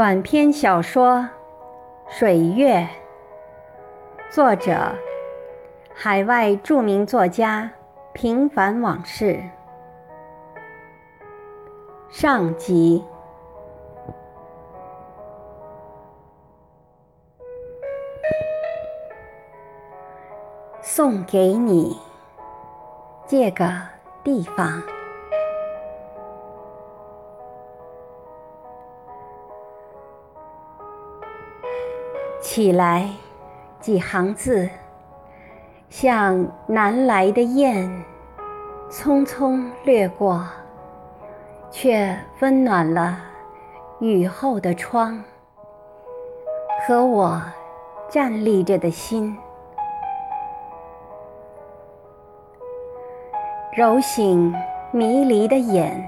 短篇小说《水月》，作者：海外著名作家平凡往事。上集。送给你，借个地方。起来，几行字，像南来的雁，匆匆掠过，却温暖了雨后的窗和我站立着的心。揉醒迷离的眼，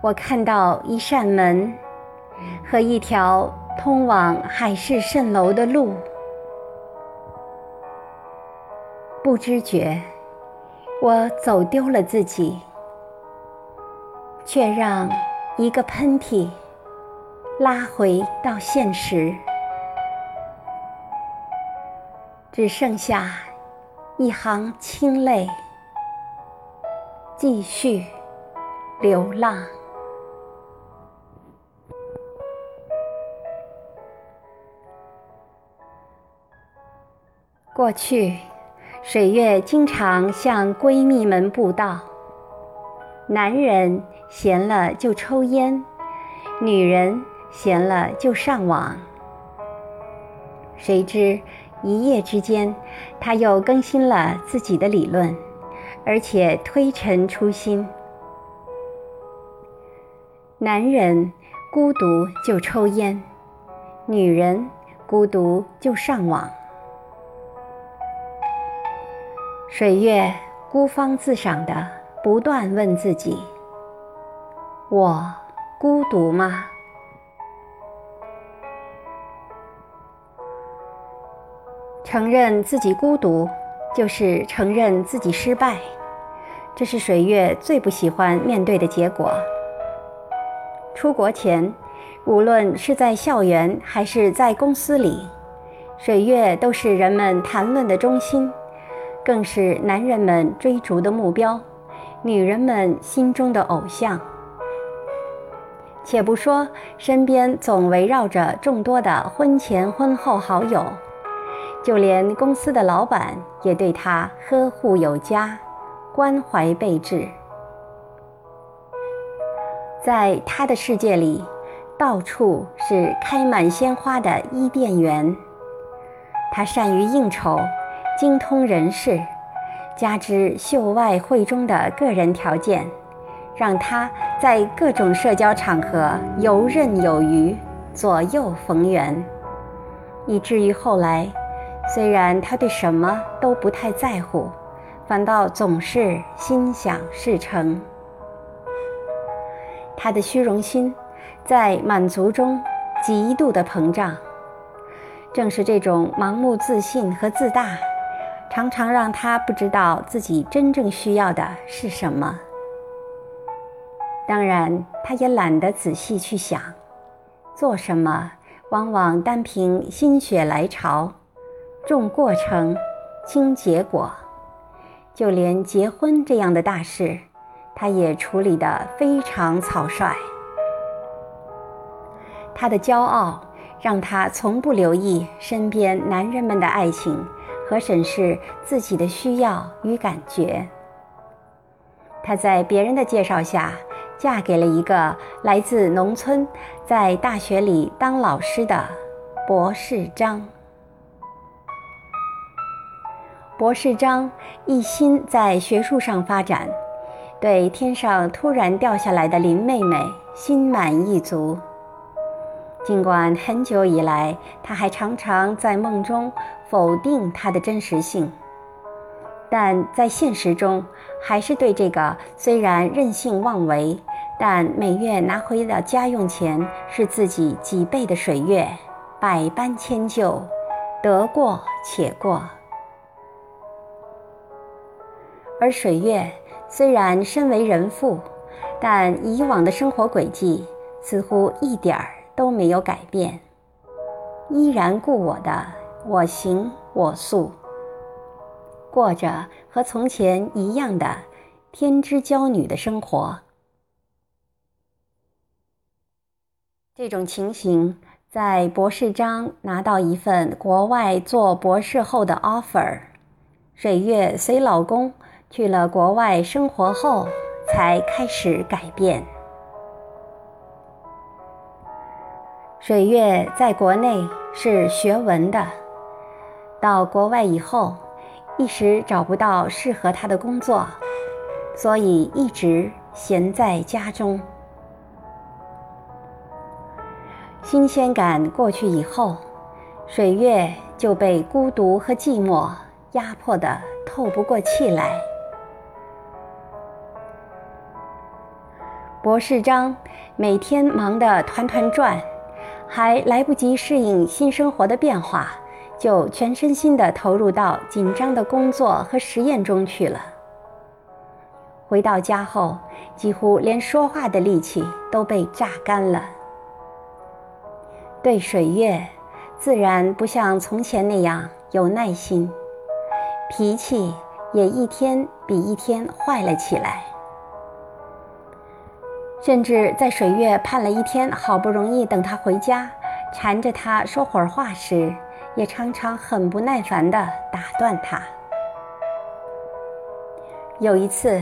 我看到一扇门和一条。通往海市蜃楼的路，不知觉，我走丢了自己，却让一个喷嚏拉回到现实，只剩下一行清泪，继续流浪。过去，水月经常向闺蜜们布道：男人闲了就抽烟，女人闲了就上网。谁知一夜之间，他又更新了自己的理论，而且推陈出新：男人孤独就抽烟，女人孤独就上网。水月孤芳自赏的不断问自己：“我孤独吗？”承认自己孤独，就是承认自己失败，这是水月最不喜欢面对的结果。出国前，无论是在校园还是在公司里，水月都是人们谈论的中心。更是男人们追逐的目标，女人们心中的偶像。且不说身边总围绕着众多的婚前婚后好友，就连公司的老板也对她呵护有加，关怀备至。在他的世界里，到处是开满鲜花的伊甸园。他善于应酬。精通人事，加之秀外慧中的个人条件，让他在各种社交场合游刃有余，左右逢源，以至于后来，虽然他对什么都不太在乎，反倒总是心想事成。他的虚荣心在满足中极度的膨胀，正是这种盲目自信和自大。常常让他不知道自己真正需要的是什么。当然，他也懒得仔细去想，做什么往往单凭心血来潮，重过程，轻结果。就连结婚这样的大事，他也处理得非常草率。他的骄傲让他从不留意身边男人们的爱情。和审视自己的需要与感觉。她在别人的介绍下，嫁给了一个来自农村，在大学里当老师的博士张。博士张一心在学术上发展，对天上突然掉下来的林妹妹心满意足。尽管很久以来，他还常常在梦中否定它的真实性，但在现实中，还是对这个虽然任性妄为，但每月拿回的家用钱是自己几倍的水月，百般迁就，得过且过。而水月虽然身为人妇，但以往的生活轨迹似乎一点儿。都没有改变，依然故我的我行我素，过着和从前一样的天之娇女的生活。这种情形，在博士章拿到一份国外做博士后的 offer，水月随老公去了国外生活后，才开始改变。水月在国内是学文的，到国外以后，一时找不到适合他的工作，所以一直闲在家中。新鲜感过去以后，水月就被孤独和寂寞压迫的透不过气来。博士章每天忙得团团转。还来不及适应新生活的变化，就全身心地投入到紧张的工作和实验中去了。回到家后，几乎连说话的力气都被榨干了。对水月，自然不像从前那样有耐心，脾气也一天比一天坏了起来。甚至在水月盼了一天，好不容易等他回家，缠着他说会儿话时，也常常很不耐烦地打断他。有一次，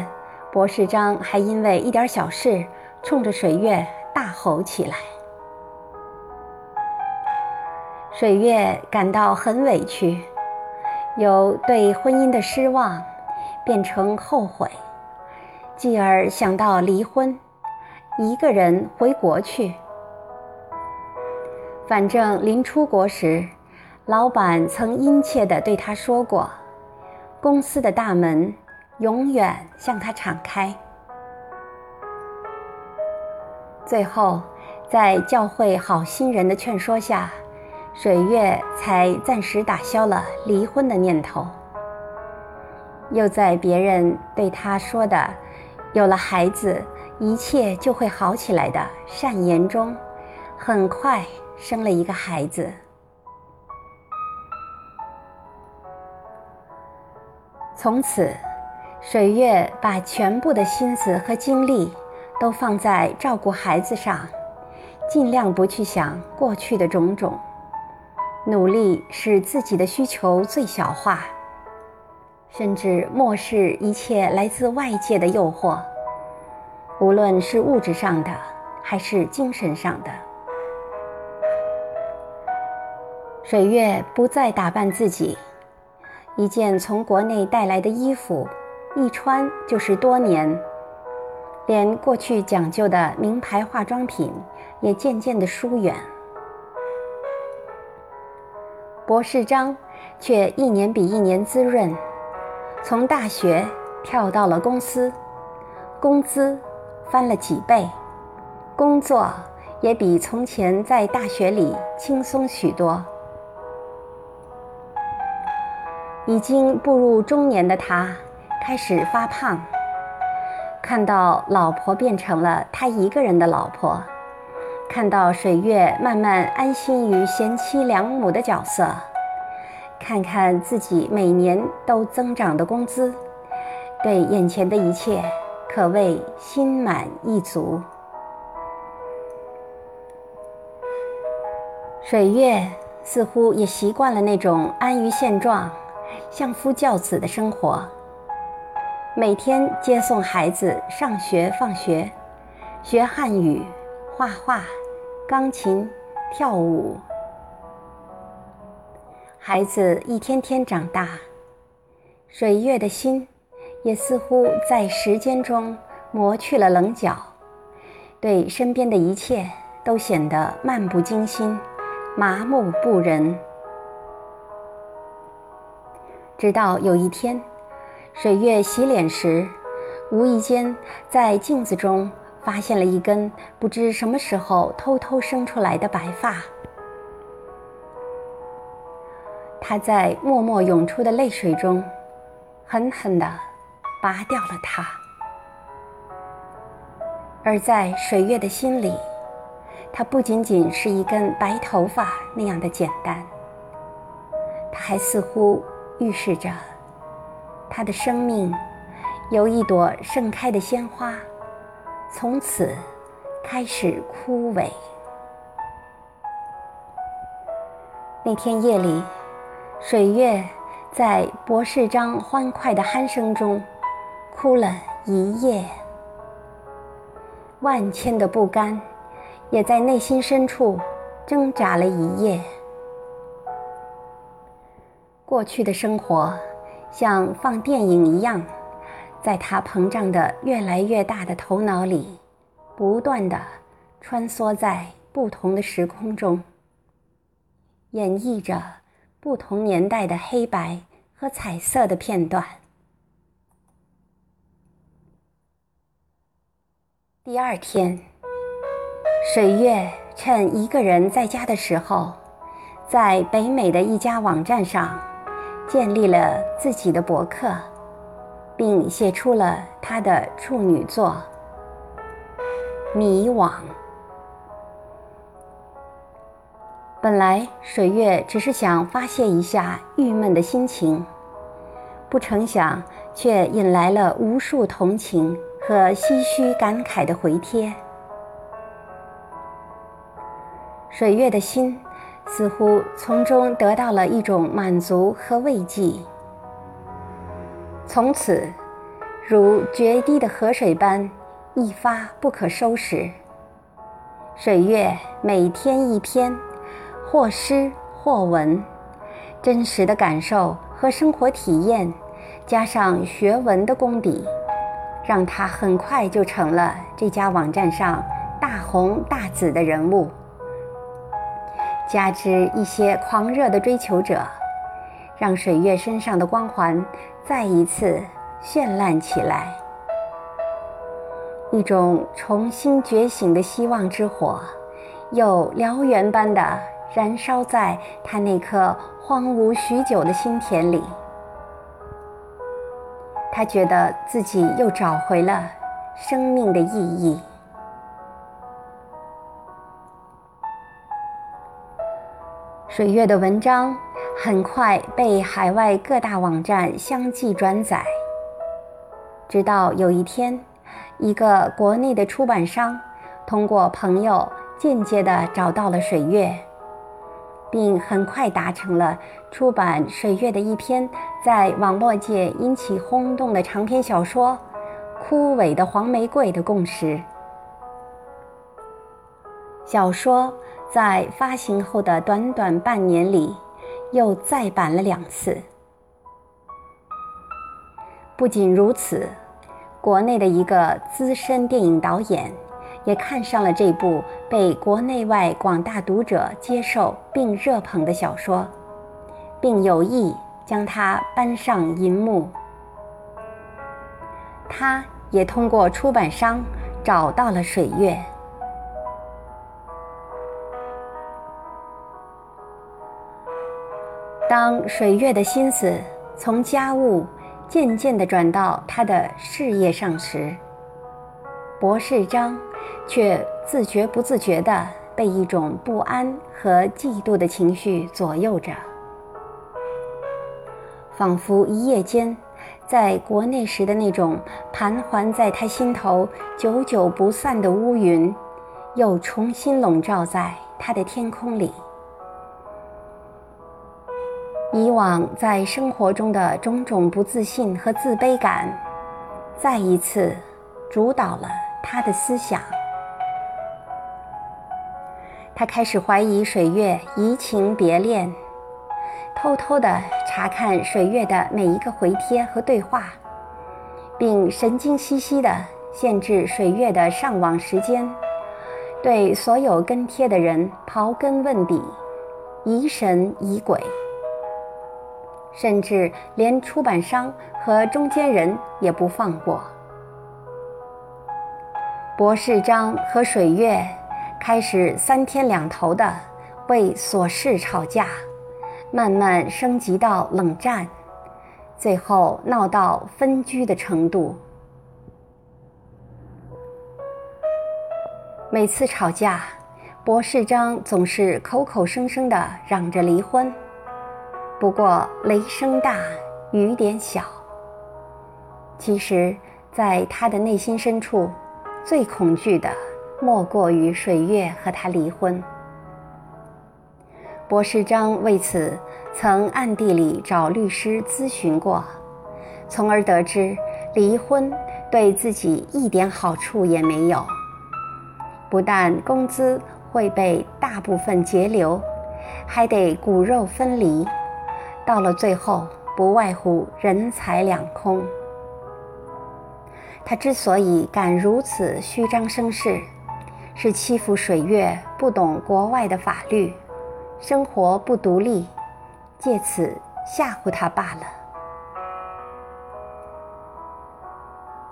博士章还因为一点小事，冲着水月大吼起来。水月感到很委屈，由对婚姻的失望变成后悔，继而想到离婚。一个人回国去。反正临出国时，老板曾殷切地对他说过：“公司的大门永远向他敞开。”最后，在教会好心人的劝说下，水月才暂时打消了离婚的念头。又在别人对他说的“有了孩子”。一切就会好起来的善言中，很快生了一个孩子。从此，水月把全部的心思和精力都放在照顾孩子上，尽量不去想过去的种种，努力使自己的需求最小化，甚至漠视一切来自外界的诱惑。无论是物质上的，还是精神上的，水月不再打扮自己。一件从国内带来的衣服，一穿就是多年，连过去讲究的名牌化妆品也渐渐的疏远。博士章却一年比一年滋润，从大学跳到了公司，工资。翻了几倍，工作也比从前在大学里轻松许多。已经步入中年的他开始发胖，看到老婆变成了他一个人的老婆，看到水月慢慢安心于贤妻良母的角色，看看自己每年都增长的工资，对眼前的一切。可谓心满意足。水月似乎也习惯了那种安于现状、相夫教子的生活，每天接送孩子上学放学，学汉语、画画、钢琴、跳舞。孩子一天天长大，水月的心。也似乎在时间中磨去了棱角，对身边的一切都显得漫不经心、麻木不仁。直到有一天，水月洗脸时，无意间在镜子中发现了一根不知什么时候偷偷生出来的白发，他在默默涌出的泪水中，狠狠地。拔掉了它，而在水月的心里，它不仅仅是一根白头发那样的简单，它还似乎预示着他的生命由一朵盛开的鲜花，从此开始枯萎。那天夜里，水月在博士章欢快的鼾声中哭了一夜，万千的不甘。也在内心深处挣扎了一夜。过去的生活像放电影一样，在他膨胀的越来越大的头脑里，不断的穿梭在不同的时空中，演绎着不同年代的黑白和彩色的片段。第二天。水月趁一个人在家的时候，在北美的一家网站上建立了自己的博客，并写出了他的处女作《迷惘》。本来水月只是想发泄一下郁闷的心情，不成想却引来了无数同情和唏嘘感慨的回帖。水月的心似乎从中得到了一种满足和慰藉，从此如决堤的河水般一发不可收拾。水月每天一篇，或诗或文，真实的感受和生活体验，加上学文的功底，让他很快就成了这家网站上大红大紫的人物。加之一些狂热的追求者，让水月身上的光环再一次绚烂起来。一种重新觉醒的希望之火，又燎原般的燃烧在他那颗荒芜许久的心田里。他觉得自己又找回了生命的意义。水月的文章很快被海外各大网站相继转载，直到有一天，一个国内的出版商通过朋友间接地找到了水月，并很快达成了出版水月的一篇在网络界引起轰动的长篇小说《枯萎的黄玫瑰》的共识。小说。在发行后的短短半年里，又再版了两次。不仅如此，国内的一个资深电影导演也看上了这部被国内外广大读者接受并热捧的小说，并有意将它搬上银幕。他也通过出版商找到了水月。当水月的心思从家务渐渐地转到他的事业上时，博士章却自觉不自觉地被一种不安和嫉妒的情绪左右着，仿佛一夜间，在国内时的那种盘桓在他心头久久不散的乌云，又重新笼罩在他的天空里。以往在生活中的种种不自信和自卑感，再一次主导了他的思想。他开始怀疑水月移情别恋，偷偷地查看水月的每一个回帖和对话，并神经兮兮地限制水月的上网时间，对所有跟帖的人刨根问底，疑神疑鬼。甚至连出版商和中间人也不放过。博士章和水月开始三天两头的为琐事吵架，慢慢升级到冷战，最后闹到分居的程度。每次吵架，博士章总是口口声声的嚷着离婚，不过雷声大雨点小。其实，在他的内心深处，最恐惧的莫过于水月和他离婚。博士章为此曾暗地里找律师咨询过，从而得知离婚对自己一点好处也没有，不但工资。会被大部分截留，还得骨肉分离，到了最后不外乎人财两空。他之所以敢如此虚张声势，是欺负水月不懂国外的法律，生活不独立，借此吓唬他罢了。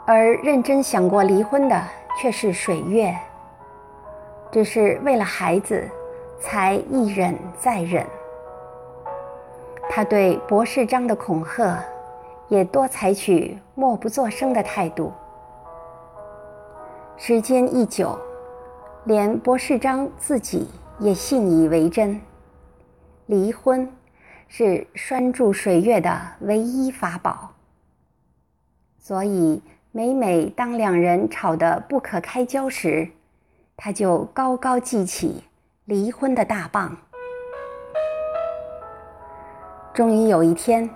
而认真想过离婚的却是水月。只是为了孩子，才一忍再忍。他对博世章的恐吓，也多采取默不作声的态度。时间一久，连博世章自己也信以为真。离婚是拴住水月的唯一法宝。所以，每每当两人吵得不可开交时，他就高高记起离婚的大棒。终于有一天，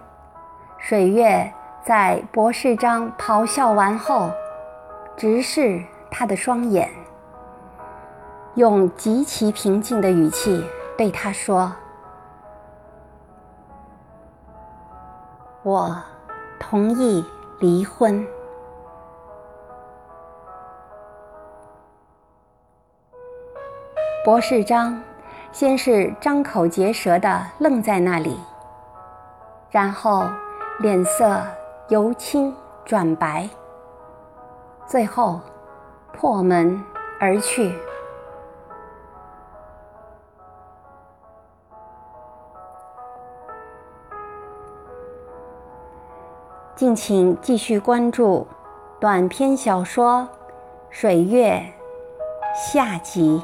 水月在博士章咆哮完后，直视他的双眼，用极其平静的语气对他说：“我同意离婚。”博士章先是张口结舌的愣在那里，然后脸色由青转白，最后破门而去。敬请继续关注短篇小说《水月》下集。